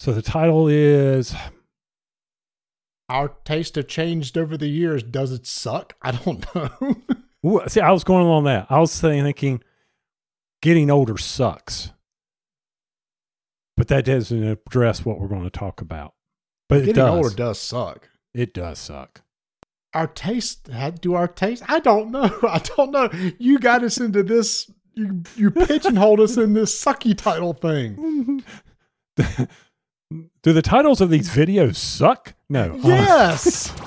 So the title is Our taste have changed over the years. Does it suck? I don't know. Ooh, see, I was going along that. I was thinking, getting older sucks, but that doesn't address what we're going to talk about. But it Getting does. older does suck. It does suck. Our taste, how- do our taste? I don't know. I don't know. You got us into this. You you pigeonholed us in this sucky title thing. Do the titles of these videos suck? No. Uh, Yes.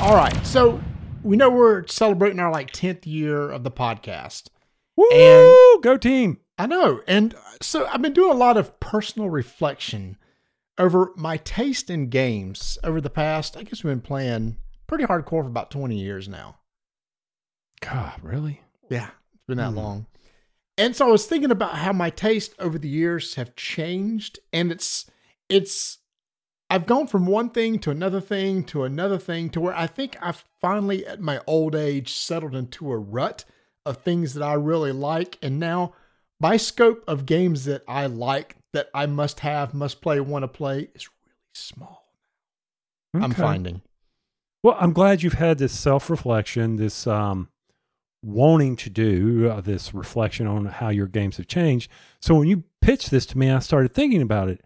All right. So we know we're celebrating our like 10th year of the podcast. woo! And- go team. I know. And so I've been doing a lot of personal reflection over my taste in games over the past, I guess we've been playing pretty hardcore for about 20 years now. God, really? Yeah, it's been that Hmm. long. And so I was thinking about how my taste over the years have changed and it's it's I've gone from one thing to another thing to another thing to where I think I've finally at my old age settled into a rut of things that I really like and now my scope of games that I like that I must have, must play, want to play is really small. I'm finding. Well, I'm glad you've had this self reflection, this um, wanting to do uh, this reflection on how your games have changed. So when you pitched this to me, I started thinking about it.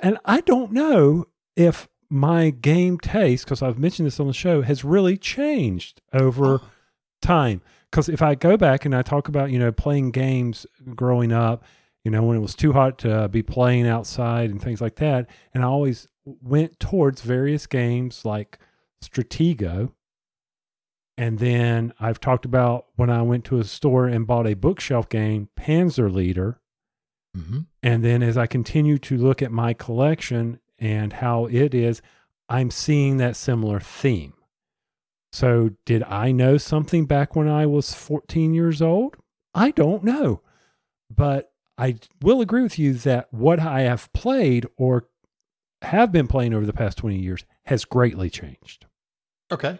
And I don't know if my game taste, because I've mentioned this on the show, has really changed over time. Because if I go back and I talk about, you know, playing games growing up, you know, when it was too hot to be playing outside and things like that, and I always went towards various games like Stratego. And then I've talked about when I went to a store and bought a bookshelf game, Panzer Leader. Mm-hmm. And then as I continue to look at my collection and how it is, I'm seeing that similar theme. So, did I know something back when I was 14 years old? I don't know. But I will agree with you that what I have played or have been playing over the past 20 years has greatly changed. Okay.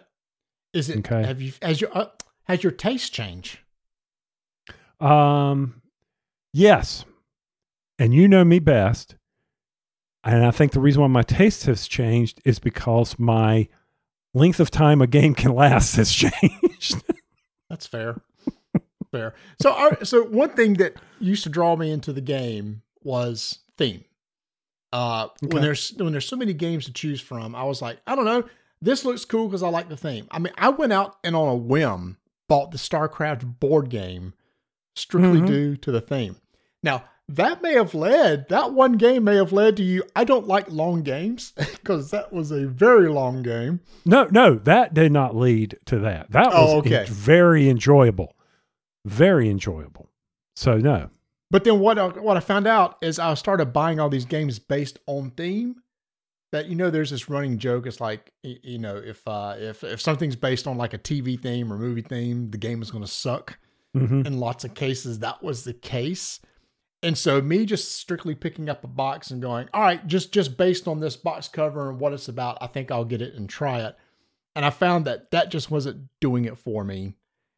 Is it Okay. have you has your uh, has your taste changed? Um, yes. And you know me best. And I think the reason why my taste has changed is because my length of time a game can last has changed. That's fair. fair. So, so one thing that used to draw me into the game was theme. Uh, Okay. when there's when there's so many games to choose from, I was like, I don't know, this looks cool because I like the theme. I mean, I went out and on a whim bought the StarCraft board game strictly Mhm. due to the theme. Now, that may have led that one game may have led to you. I don't like long games because that was a very long game. no, no, that did not lead to that. That was Oh, okay. very enjoyable. Very enjoyable. So, no. But then what I, what I found out is I started buying all these games based on theme. That you know, there's this running joke. It's like you know, if uh, if if something's based on like a TV theme or movie theme, the game is going to suck. hmm In lots of cases, that was the case. And so, me just strictly picking up a box and going, all right, just just based on this box cover and what it's about, I think I'll get it and try it. And I found that that just wasn't doing it for me.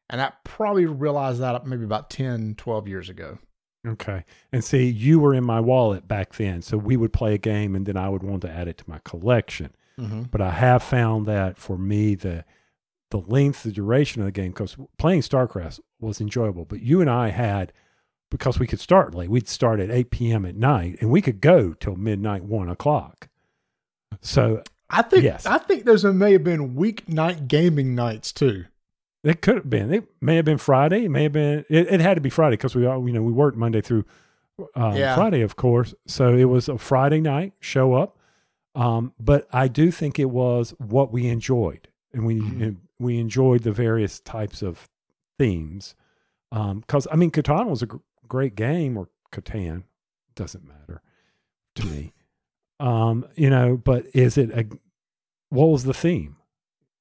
And I probably realized that maybe about 10, 12 years ago. Okay. And see, you were in my wallet back then. So we would play a game and then I would want to add it to my collection. Mm-hmm. But I have found that for me, the the length, the duration of the game, because playing StarCraft was enjoyable. But you and I had, because we could start late, we'd start at 8 p.m. at night and we could go till midnight, one o'clock. So I think Yes. I think those may have been weeknight gaming nights too. It could have been, it may have been Friday. It may have been, it, it had to be Friday because we all, you know, we worked Monday through uh, Yeah. Friday, of course. So it was a Friday night show up. Um, but I do think it was what we enjoyed, and we Mhm. and we enjoyed the various types of themes. Because I mean, Catan was a gr- great game, or Catan doesn't matter to me. Um, you know, but is it a what was the theme?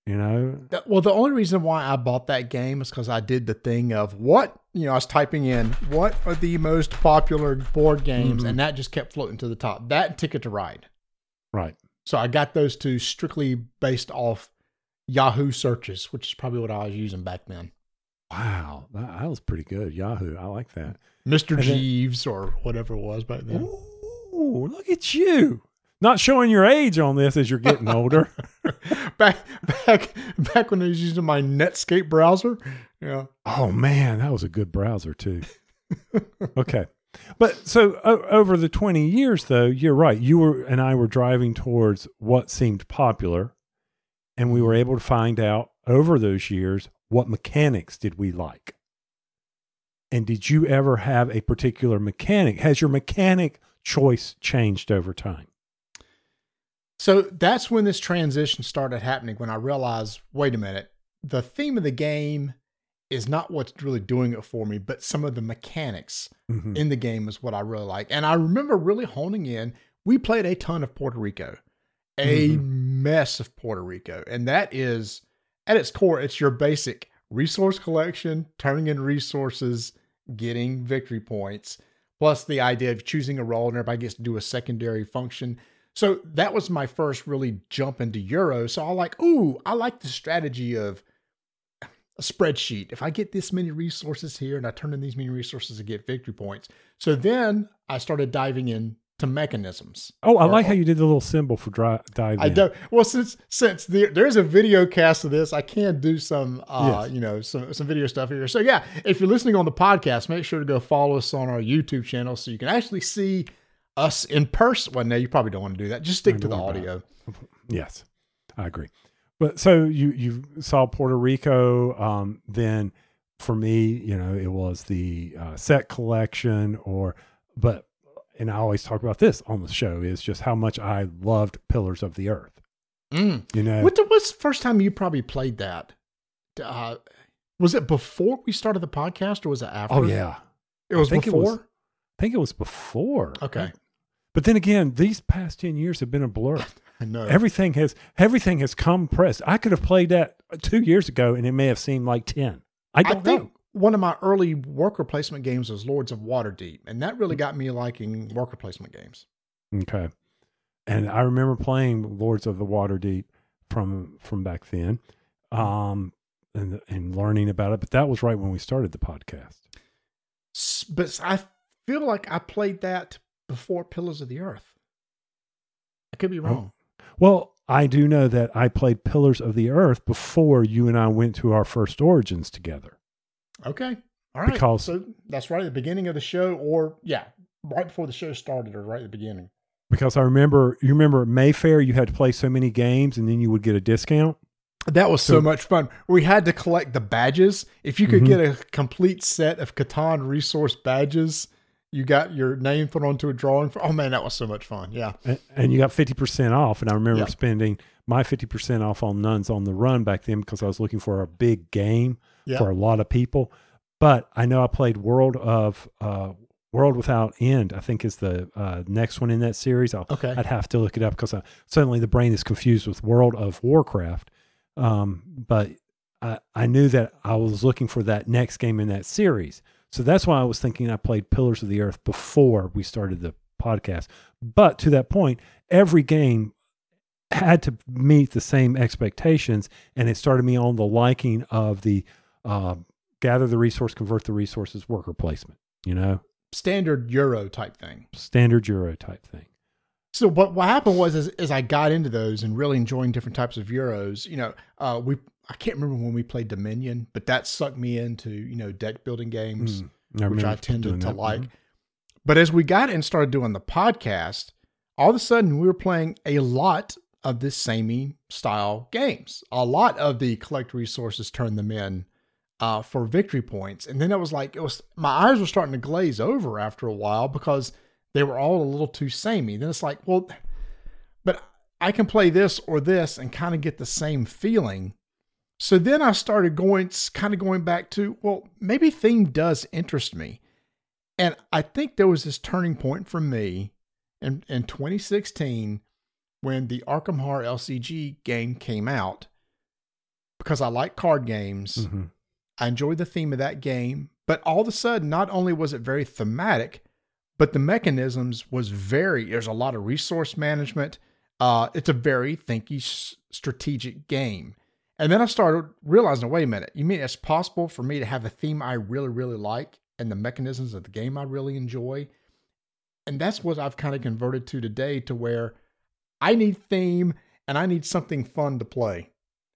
You know, Well, the only reason why I bought that game is because I did the thing of what you know. I was typing in what are the most popular board games, Mhm. and that just kept floating to the top. That and Ticket to Ride. right? So I got those two strictly based off Yahoo searches, which is probably what I was using back then. Wow, that, that was pretty good. Yahoo, I like that. Mr. And then- Jeeves or whatever it was back then. Ooh, look at you! Not showing your age on this as you're getting older. back back back when I was using my Netscape browser. Yeah. Oh man, that was a good browser too. okay. But so o- over the 20 years though, you're right. You were and I were driving towards what seemed popular and we were able to find out over those years what mechanics did we like. And did you ever have a particular mechanic? Has your mechanic choice changed over time? So that's when this transition started happening when I realized, wait a minute, the theme of the game is not what's really doing it for me, but some of the mechanics Mhm. in the game is what I really like. And I remember really honing in. We played a ton of Puerto Rico, a mess of Puerto Rico. And that is, at its core, it's your basic resource collection, turning in resources, getting victory points, plus the idea of choosing a role and everybody gets to do a secondary function. So that was my first really jump into Euro. So I like, ooh, I like the strategy of a spreadsheet. If I get this many resources here and I turn in these many resources to get victory points. So then I started diving in to mechanisms. Oh, I Or- like how you did the little symbol for dri- dive I in. don't. Well, since since there, there's a video cast of this, I can do some, uh, Yes. you know, some some video stuff here. So yeah, if you're listening on the podcast, make sure to go follow us on our YouTube channel so you can actually see us in person. Well, no, you probably don't want to do that. Just stick to the audio. Yes, I agree. But so you you saw Puerto Rico. Um, then for me, you know, it was the uh, set collection, or but and I always talk about this on the show is just how much I loved Pillars of the Earth. Mm. You know, What the, what's the first time you probably played that? Uh, was it before we started the podcast, or was it after? oh yeah, it was I think it before. was- I think it was before. Okay. But then again, these past ten years have been a blur. I know. everything has everything has compressed. I could have played that two years ago, and it may have seemed like ten. I I don't think know. one of my early worker placement games was Lords of Waterdeep, and that really got me liking worker placement games. Okay. And I remember playing Lords of the Waterdeep from from back then, um, and and learning about it. But that was right when we started the podcast. But I feel like I played that before Pillars of the Earth. I could be wrong. Well, I do know that I played Pillars of the Earth before you and I went to our first Origins together. Okay. All right. Because- so that's right at the beginning of the show, or yeah, right before the show started, or right at the beginning. Because I remember, you remember Mayfair, you had to play so many games, and then you would get a discount. That was so, So- much fun. We had to collect the badges. If you could Mhm. get a complete set of Catan resource badges, you got your name put onto a drawing. For, oh man, that was so much fun. Yeah. and, and you got 50% off. And I remember Yeah. spending my 50% off on Nuns on the Run back then because I was looking for a big game Yeah. for a lot of people. But I know I played World of uh, World Without End. I think is the uh, next one in that series. I'll, Okay. I'd have to look it up because suddenly the brain is confused with World of Warcraft. Um, but I, I knew that I was looking for that next game in that series. So that's why I was thinking I played Pillars of the Earth before we started the podcast. But to that point, every game had to meet the same expectations, and it started me on the liking of the uh, gather the resource, convert the resources, worker placement. You know, Standard Euro type thing. standard Euro type thing. So what what happened was as, as I got into those and really enjoying different types of euros, you know, uh, we I can't remember when we played Dominion, but that sucked me into you know deck building games, Mm, which I tended to like. But as we got and started doing the podcast, all of a sudden we were playing a lot of this samey style games. A lot of the collect resources, turn them in uh, for victory points, and then it was like it was my eyes were starting to glaze over after a while because they were all a little too samey. Then it's like, well, but I can play this or this and kind of get the same feeling. So then I started going, kind of going back to, well, maybe theme does interest me. And I think there was this turning point for me in, in 2016 when the Arkham Horror LCG game came out because I like card games. Mhm. I enjoyed the theme of that game, but all of a sudden, not only was it very thematic, but the mechanisms was very. There's a lot of resource management. Uh, it's a very thinky, strategic game, And then I started realizing, wait a minute, you mean it's possible for me to have a theme I really, really like and the mechanisms of the game I really enjoy? And that's what I've kind of converted to today to where I need theme and I need something fun to play.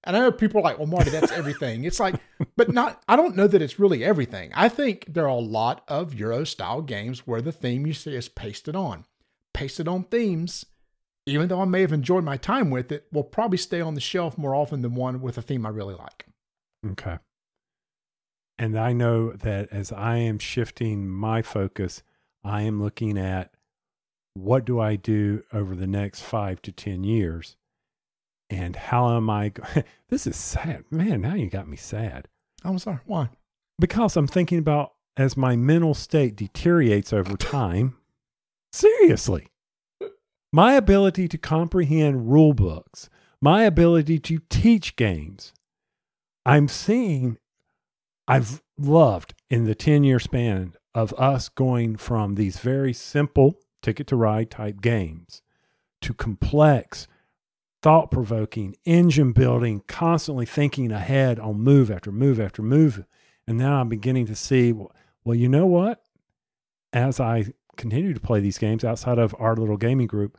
And I know people are like, well, Marty, that's everything. it's like, but not, I don't know that it's really everything. I think there are a lot of Euro style games where the theme you see is pasted on. Pasted on themes, even though I may have enjoyed my time with it, will probably stay on the shelf more often than one with a theme I really like. Okay. And I know that as I am shifting my focus, I am looking at what do I do over the next five to 10 years? And how am I? Go- this is sad. Man, now you got me sad. I'm sorry. Why? Because I'm thinking about as my mental state deteriorates over time. Seriously. My ability to comprehend rule books, my ability to teach games. I'm seeing, I've loved in the 10 year span of us going from these very simple ticket to ride type games to complex, thought provoking, engine building, constantly thinking ahead on move after move after move. And now I'm beginning to see, well, well, you know what? As I continue to play these games outside of our little gaming group,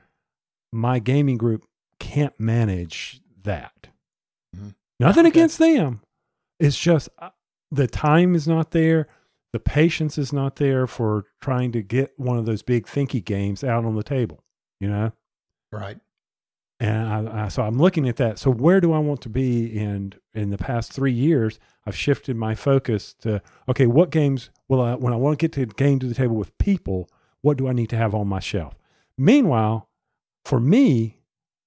my gaming group can't manage that. Mm-hmm. Nothing Okay. against them. It's just uh, the time is not there. The patience is not there for trying to get one of those big thinky games out on the table, you know? Right. And I, I, so I'm looking at that. So where do I want to be? And in the past three years, I've shifted my focus to okay, what games will I when I want to get to game to the table with people? What do I need to have on my shelf? Meanwhile, for me,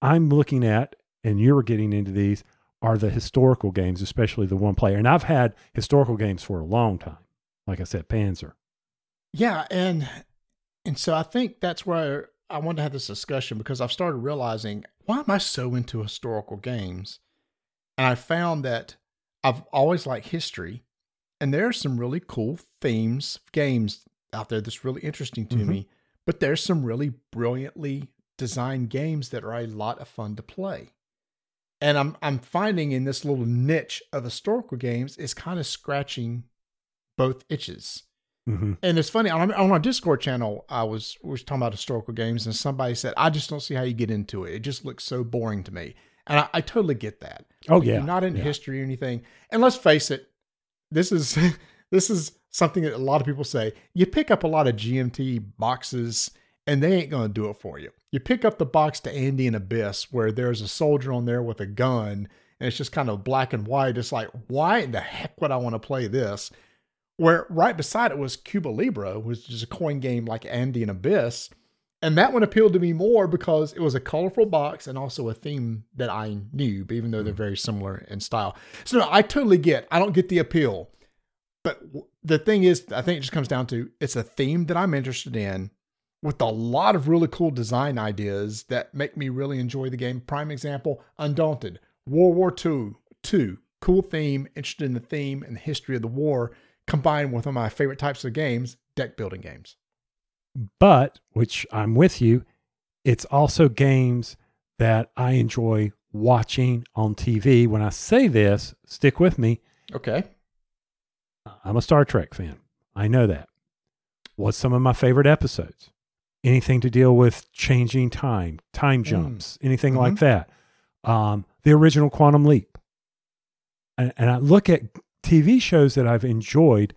I'm looking at, and you're getting into these, are the historical games, especially the one player. And I've had historical games for a long time. Like I said, Panzer. Yeah, and and so I think that's where I wanted to have this discussion because I've started realizing why am I so into historical games? And I found that I've always liked history, and there are some really cool themes games out there that's really interesting to Mhm. me. But there's some really brilliantly designed games that are a lot of fun to play. And I'm I'm finding in this little niche of historical games is kind of scratching both itches. hmm And it's funny on, on our Discord channel, I was we was talking about historical games, and somebody said, "I just don't see how you get into it. It just looks so boring to me." And I, I totally get that. Oh, If yeah. you're not in yeah. history or anything. And let's face it, this is this is something that a lot of people say. You pick up a lot of GMT boxes, and they ain't going to do it for you. You pick up the box to Andean Abyss, where there's a soldier on there with a gun, and it's just kind of black and white. It's like, why in the heck would I want to play this? Where right beside it was Cuba Libre, which is a coin game like Andean Abyss. And that one appealed to me more because it was a colorful box and also a theme that I knew, even though they're mm. very similar in style. So no, I totally get. I don't get the appeal. But the thing is, I think it just comes down to it's a theme that I'm interested in with a lot of really cool design ideas that make me really enjoy the game. Prime example, Undaunted, World War II, two, cool theme, interested in the theme and the history of the war, combined with one of my favorite types of games, deck building games. But, which I'm with you, it's also games that I enjoy watching on TV. When I say this, stick with me. Okay. I'm a Star Trek fan. I know that. What's some of my favorite episodes? Anything to deal with changing time, time jumps, anything like that. Um, the original Quantum Leap. And, and I look at TV shows that I've enjoyed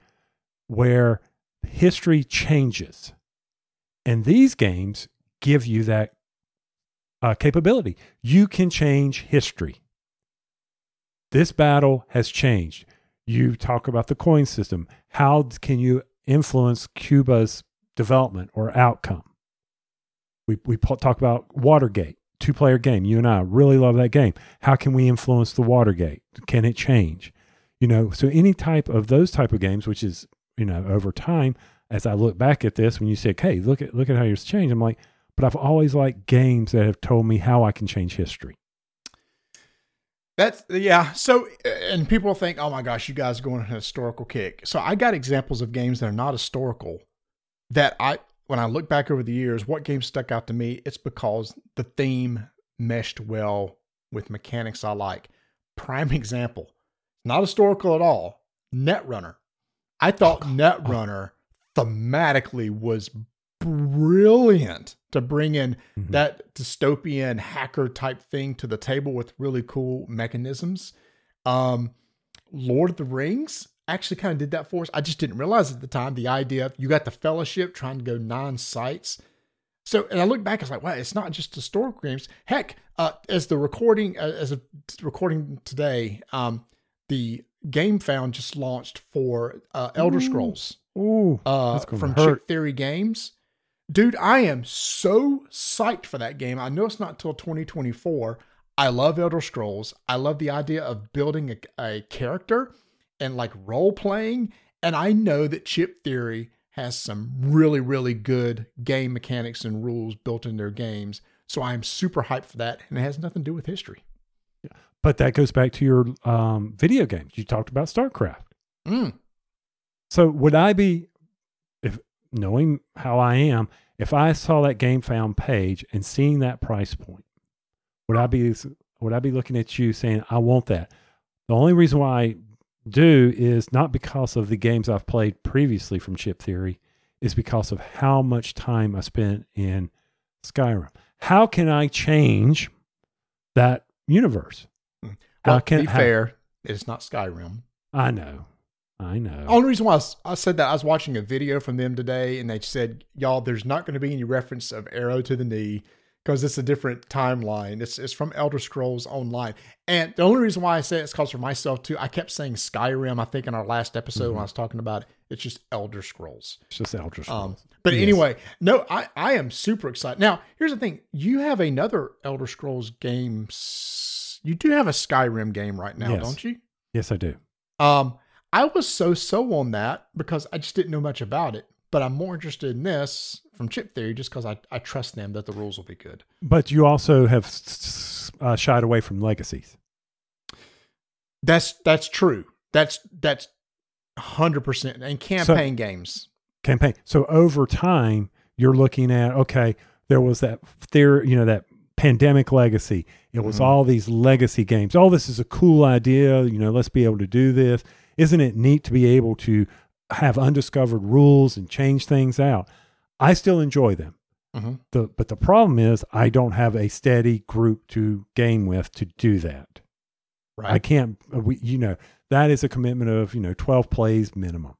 where history changes. And these games give you that uh, capability. You can change history. This battle has changed. You talk about the coin system. How can you influence Cuba's development or outcome? We, we talk about Watergate, two player game. You and I really love that game. How can we influence the Watergate? Can it change? You know, so any type of those type of games, which is, you know, over time, as I look back at this, when you say, hey, look at look at how it's changed, I'm like, but I've always liked games that have told me how I can change history. That's yeah. So and people think, oh my gosh, you guys are going on a historical kick. So I got examples of games that are not historical that I when I look back over the years, what games stuck out to me, it's because the theme meshed well with mechanics I like. prime example. Not historical at all. Netrunner. I thought Netrunner thematically was brilliant to bring in Mhm. that dystopian hacker type thing to the table with really cool mechanisms. Um, Lord of the Rings actually kind of did that for us. I just didn't realize at the time the idea of you got the fellowship trying to go nine sites. So, and I look back, I was like, wow, it's not just historical games. Heck, uh, as the recording, uh, as a recording today, um, the Gamefound just launched for uh, Elder. Scrolls Ooh, uh, from hurt. Chip Theory Games. Dude, I am so psyched for that game. I know it's not until 2024. I love Elder Scrolls. I love the idea of building a, a character and like role playing. And I know that Chip Theory has some really, really good game mechanics and rules built in their games. So I am super hyped for that. And it has nothing to do with history. but that goes back to your um, video games. You talked about StarCraft. Mm. So would I be, if knowing how I am, if I saw that Gamefound page and seeing that price point, would I be would I be looking at you saying I want that? The only reason why I do is not because of the games I've played previously from Chip Theory, is because of how much time I spent in Skyrim. How can I change that universe? Hmm. How Well, can to be how- fair, it's not Skyrim. I know, I know. Only reason why I said that I was watching a video from them today, and they said, "Y'all, there's not going to be any reference of arrow to the knee because it's a different timeline. It's it's from Elder Scrolls Online." And the only reason why I say it's because for myself too, I kept saying Skyrim. I think in our last episode when I was talking about it, it's just Elder Scrolls. It's just Elder Scrolls. Um, but Yes. anyway, no, I I am super excited. Now, here's the thing: you have another Elder Scrolls game. You do have a Skyrim game right now, Yes. don't you? yes, I do. Um, I was so so on that because I just didn't know much about it. But I'm more interested in this from Chip Theory just because I, I trust them that the rules will be good. But you also have uh, shied away from legacies. That's that's true. That's that's hundred percent. And campaign games. campaign. So over time, you're looking at okay, there was that theory, you know, that pandemic legacy. It was Mhm. all these legacy games. All this is a cool idea. You know, let's be able to do this. Isn't it neat to be able to have undiscovered rules and change things out? I still enjoy them. Mhm. The, but the problem is, I don't have a steady group to game with to do that. Right. I can't. uh, We, you know, that is a commitment of you know twelve plays minimum.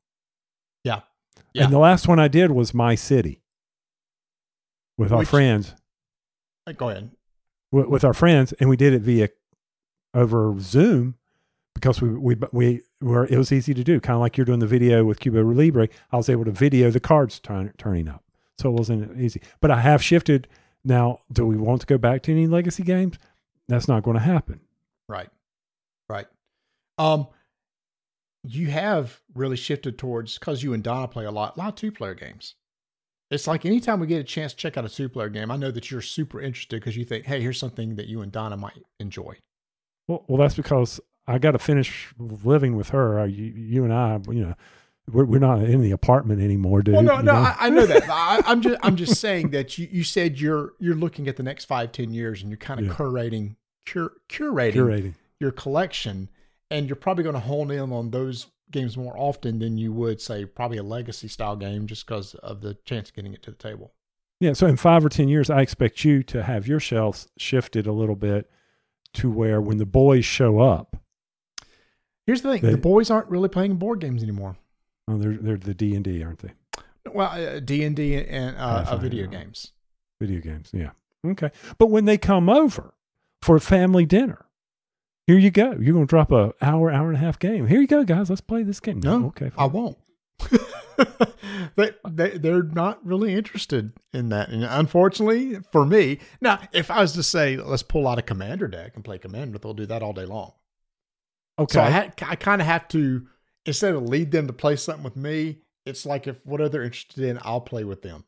Yeah. Yeah. And the last one I did was My City with our friends. Uh, Go ahead. With, with our friends, and we did it via over Zoom because we we we were it was easy to do, kind of like you're doing the video with Cuba Libre. I was able to video the cards turn, turning up, so it wasn't easy. But I have shifted now. Do we want to go back to any legacy games? That's not going to happen. Right. Right. Um, you have really shifted towards because you and Donna play a lot, a lot of two player games. It's like anytime we get a chance to check out a two player game, I know that you're super interested because you think, hey, here's something that you and Donna might enjoy. Well, well, that's because I got to finish living with her. You, you and I, you know, we're, we're not in the apartment anymore, dude. Well, no, you no, know? I, I know that. I, I'm just, I'm just saying that you, you said you're, you're looking at the next five, ten years, and you're kind of Yeah. curating, cur, curating curating. your collection, and you're probably going to hone in on those games more often than you would say probably a legacy style game, just because of the chance of getting it to the table. Yeah. So in five or ten years, I expect you to have your shelves shifted a little bit to where when the boys show up, Here's the thing: They- the boys aren't really playing board games anymore. oh, they're they're the D and D, aren't they? Well, D and D and uh, uh, video games. Video games. Yeah. Okay. But when they come over for a family dinner, here you go. You're going to drop a hour, hour and a half game. Here you go, guys. Let's play this game. No, okay. I won't. they, they they're not really interested in that, and unfortunately for me, now if I was to say let's pull out a commander deck and play commander, they'll do that all day long. Okay. So I I kind of have to instead of lead them to play something with me. It's like if whatever they're interested in, I'll play with them.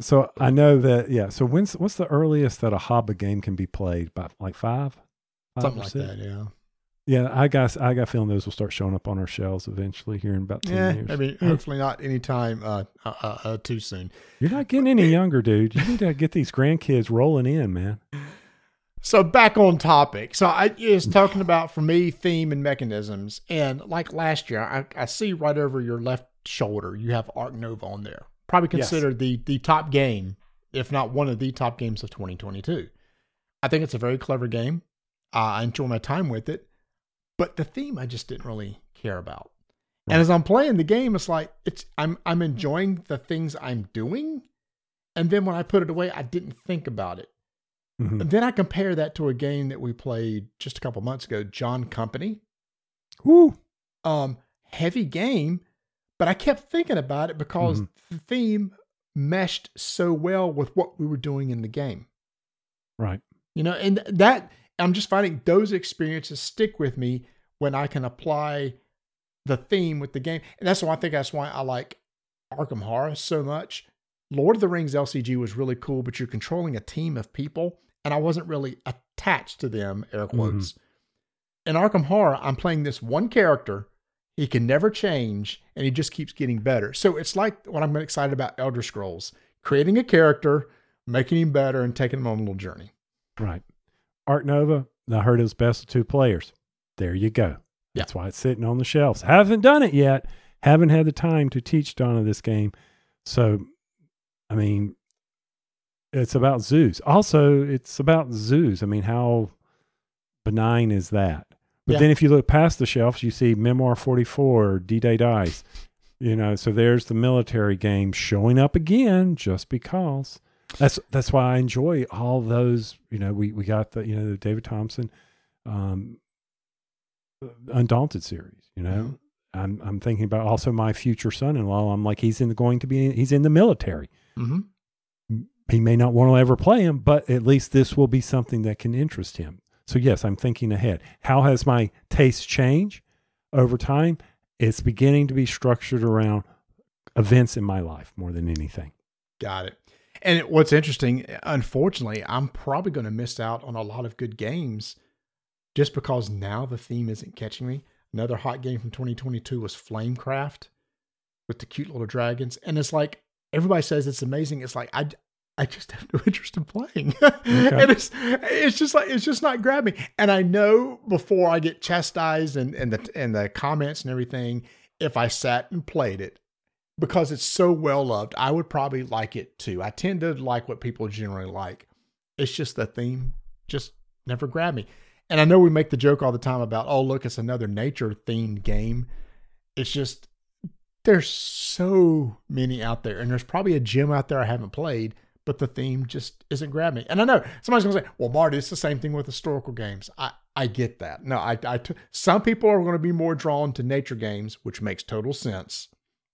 So I know that. Yeah. So when's what's the earliest that a HABA game can be played? By like five. Five Something like six? that, yeah. Yeah, I got I got a feeling those will start showing up on our shelves eventually here in about ten Yeah, years. I mean, hopefully not anytime uh, uh, uh, too soon. You're not getting any younger, dude. You need to get these grandkids rolling in, man. So back on topic. So I is talking about for me theme and mechanisms, and like last year, I, I see right over your left shoulder you have Ark Nova on there. Probably Yes. considered the the top game, if not one of the top games of 2022. I think it's a very clever game. Uh, I enjoy my time with it, but the theme I just didn't really care about. Right. And as I'm playing the game, it's like it's I'm I'm enjoying the things I'm doing, and then when I put it away, I didn't think about it. Mhm. Then I compare that to a game that we played just a couple months ago, John Company. Woo. Um, heavy game, but I kept thinking about it because Mhm. the theme meshed so well with what we were doing in the game. Right. You know, and that I'm just finding those experiences stick with me when I can apply the theme with the game. And that's why I think that's why I like Arkham Horror so much. Lord of the Rings LCG was really cool, but you're controlling a team of people, and I wasn't really attached to them, air mm-hmm. quotes. In Arkham Horror, I'm playing this one character. He can never change, and he just keeps getting better. So it's like what I'm excited about Elder Scrolls creating a character, making him better, and taking him on a little journey. Right. Ark Nova, I heard it was best of two players. There you go. That's why it's sitting on the shelves. Haven't done it yet. Haven't had the time to teach Donna this game. So, I mean, it's about zoos. Also, it's about zoos. I mean, how benign is that? But Yeah. then if you look past the shelves, you see Memoir 44, D Day Dice. You know, so there's the military game showing up again just because. That's that's why I enjoy all those. You know, we we got the you know the David Thompson, um, Undaunted series. You know, I'm I'm thinking about also my future son-in-law. I'm like he's in the, going to be he's in the military. Mm-hmm. He may not want to ever play him, but at least this will be something that can interest him. So yes, I'm thinking ahead. How has my taste changed over time? It's beginning to be structured around events in my life more than anything. Got it. And what's interesting, unfortunately, I'm probably going to miss out on a lot of good games just because now the theme isn't catching me. Another hot game from 2022 was Flamecraft with the cute little dragons. And it's like, everybody says it's amazing. It's like, I, I just have no interest in playing. and it's, it's just like, it's just not grabbing. Me. And I know before I get chastised and, and the, and the comments and everything, if I sat and played it, because it's so well loved, I would probably like it too. I tend to like what people generally like. It's just the theme just never grabbed me. And I know we make the joke all the time about, oh, look, it's another nature themed game. It's just, there's so many out there. And there's probably a gym out there I haven't played, but the theme just isn't grabbing me. And I know somebody's going to say, well, Marty, it's the same thing with historical games. I, I get that. No, I, I, t- some people are going to be more drawn to nature games, which makes total sense.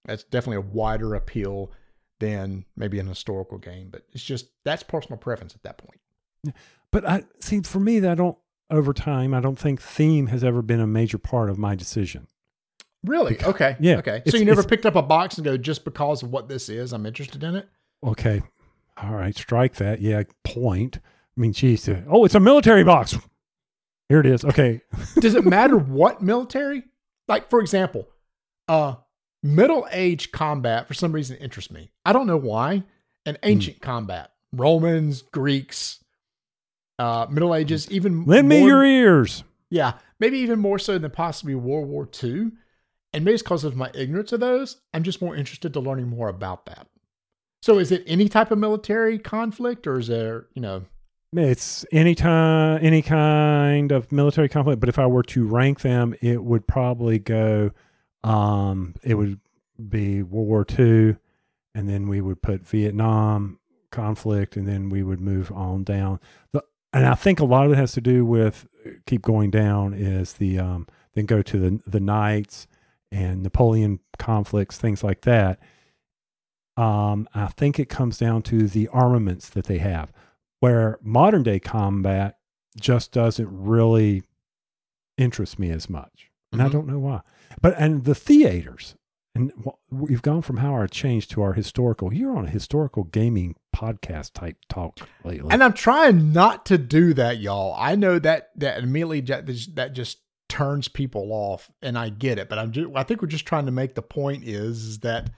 That's definitely a wider appeal than maybe an historical game, but it's just that's personal preference at that point. But I see for me that I don't over time I don't think theme has ever been a major part of my decision. Really? Okay. Yeah, Okay. So you never picked up a box and go just because of what this is, I'm interested in it. Okay. All right, strike that. Yeah, point. I mean, geez. uh, Oh, it's a military box. Here it is. Okay. Does it matter what military? Like for example, uh, middle age combat for some reason interests me. I don't know why. And ancient combat, Romans, Greeks, uh, Middle Ages, even Lend me your ears. Yeah, maybe even more so than possibly World War II. And maybe it's because of my ignorance of those. I'm just more interested to learning more about that. So is it any type of military conflict or is there, you know, It's any time, any kind of military conflict. But if I were to rank them, it would probably go. Um, it would be World War II, and then we would put Vietnam conflict, and then we would move on down. The, and I think a lot of it has to do with keep going down. Is the um, then go to the the Knights and Napoleon conflicts, things like that. Um, I think it comes down to the armaments that they have where modern day combat just doesn't really interest me as much. And I Mhm. don't know why. But, and the theaters, and we've gone from how our change to our historical. You're on a historical gaming podcast type talk lately. and I'm trying not to do that, y'all. I know that that immediately that just turns people off, and I get it. But I'm just, I think we're just trying to make the point is that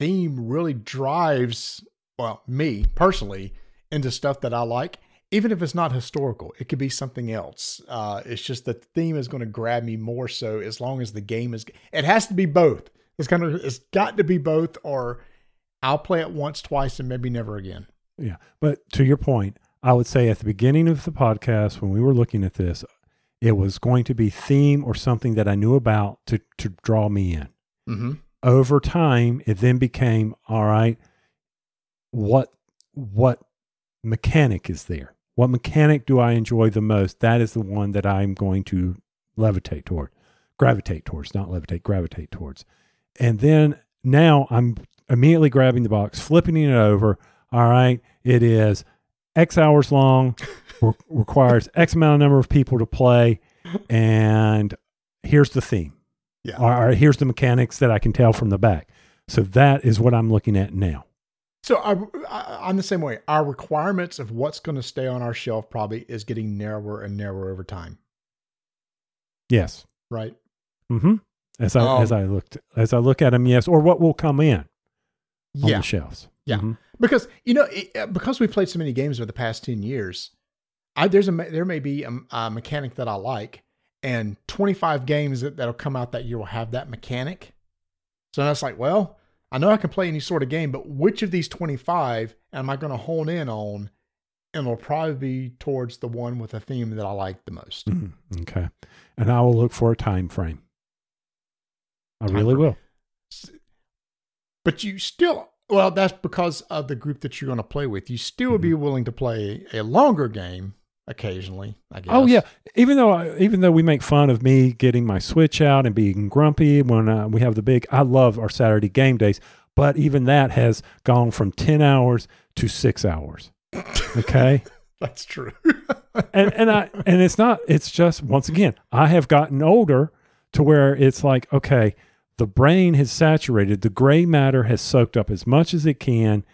theme really drives well me personally into stuff that I like, even if it's not historical, it could be something else. Uh, it's just the theme is going to grab me more so as long as the game is. It has to be both. It's kind of it's got to be both, or I'll play it once, twice, and maybe never again. Yeah, but to your point, I would say at the beginning of the podcast when we were looking at this, it was going to be theme or something that I knew about to to draw me in. Mm-hmm. Over time, it then became all right. What what mechanic is there? What mechanic do I enjoy the most? That is the one that I'm going to levitate toward, gravitate towards, not levitate, gravitate towards. And then now I'm immediately grabbing the box, flipping it over. All right, it is X hours long, re- requires X amount of number of people to play, and here's the theme. Yeah. Or, or here's the mechanics that I can tell from the back. So that is what I'm looking at now. So I, I, I'm the same way. Our requirements of what's going to stay on our shelf probably is getting narrower and narrower over time, Yes. right? Mm-hmm. As I Um, as I looked as I look at them, yes, or what will come in on Yeah, the shelves. Yeah. Mhm. because you know it, uh, because we've played so many games over the past 10 years I, there's a there may be a, a mechanic that i like and 25 games that, that'll come out that year will have that mechanic so that's like well i know i can play any sort of game but which of these 25 am i going to hone in on and it'll probably be towards the one with a theme that i like the most Mhm. Okay. And I will look for a time frame. I Time really frame. will. but you still well that's because of the group that you're going to play with you still would be willing to play a longer game occasionally i guess Oh yeah, even though I, even though we make fun of me getting my Switch out and being grumpy when uh, we have the big, I love our Saturday game days, but even that has gone from ten hours to six hours. Okay, That's true. and and I and it's not. It's just once again, I have gotten older to where it's like okay, the brain has saturated, the gray matter has soaked up as much as it can,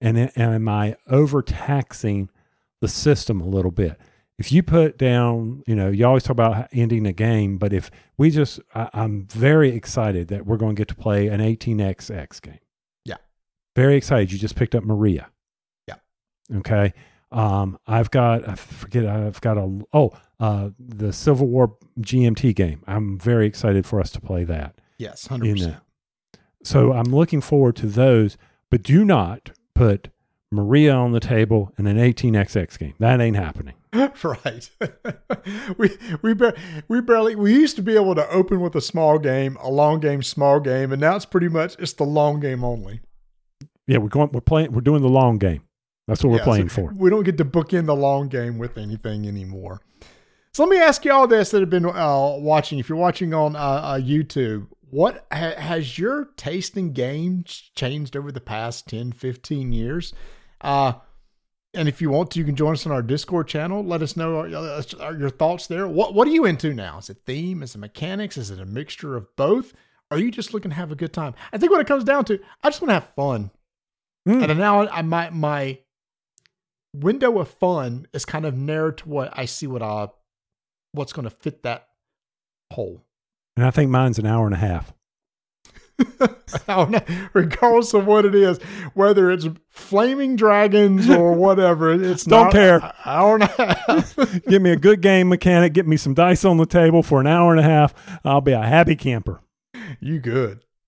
and a- am I overtaxing the system a little bit? If you put down, you know, you always talk about ending a game, but if we just, I, I'm very excited that we're going to get to play an 18xx game. Yeah. Very excited. You just picked up Maria. Yeah. Okay. Um, I've got, I forget, I've got a, oh, uh, the Civil War GMT game. I'm very excited for us to play that yes, 100%. there. So I'm looking forward to those, but do not put Maria on the table in an 18xx game. That ain't happening. right. we we bar- we barely we used to be able to open with a small game, a long game, small game, and now it's pretty much it's the long game only. Yeah, we're going. We're playing. We're doing the long game. That's what we're playing so for. We don't get to book in the long game with anything anymore. So let me ask you all this that have been uh, watching. If you're watching on uh, uh, YouTube, what ha- has your taste in games changed over the past 10, 15 years? Uh, and if you want to, you can join us on our Discord channel. Let us know uh, uh, your thoughts there. What What are you into now? Is it theme? Is it mechanics? Is it a mixture of both? Are you just looking to have a good time? I think what it comes down to, I just want to have fun. Mm. And now I my my window of fun is kind of narrowed to what I see what I what's going to fit that hole. And I think mine's an hour and a half. I don't know, regardless of what it is, whether it's flaming dragons or whatever, it's Don't not care. I, hour and a half. Give me a good game mechanic. Get me some dice on the table for an hour and a half. I'll be a happy camper. you good.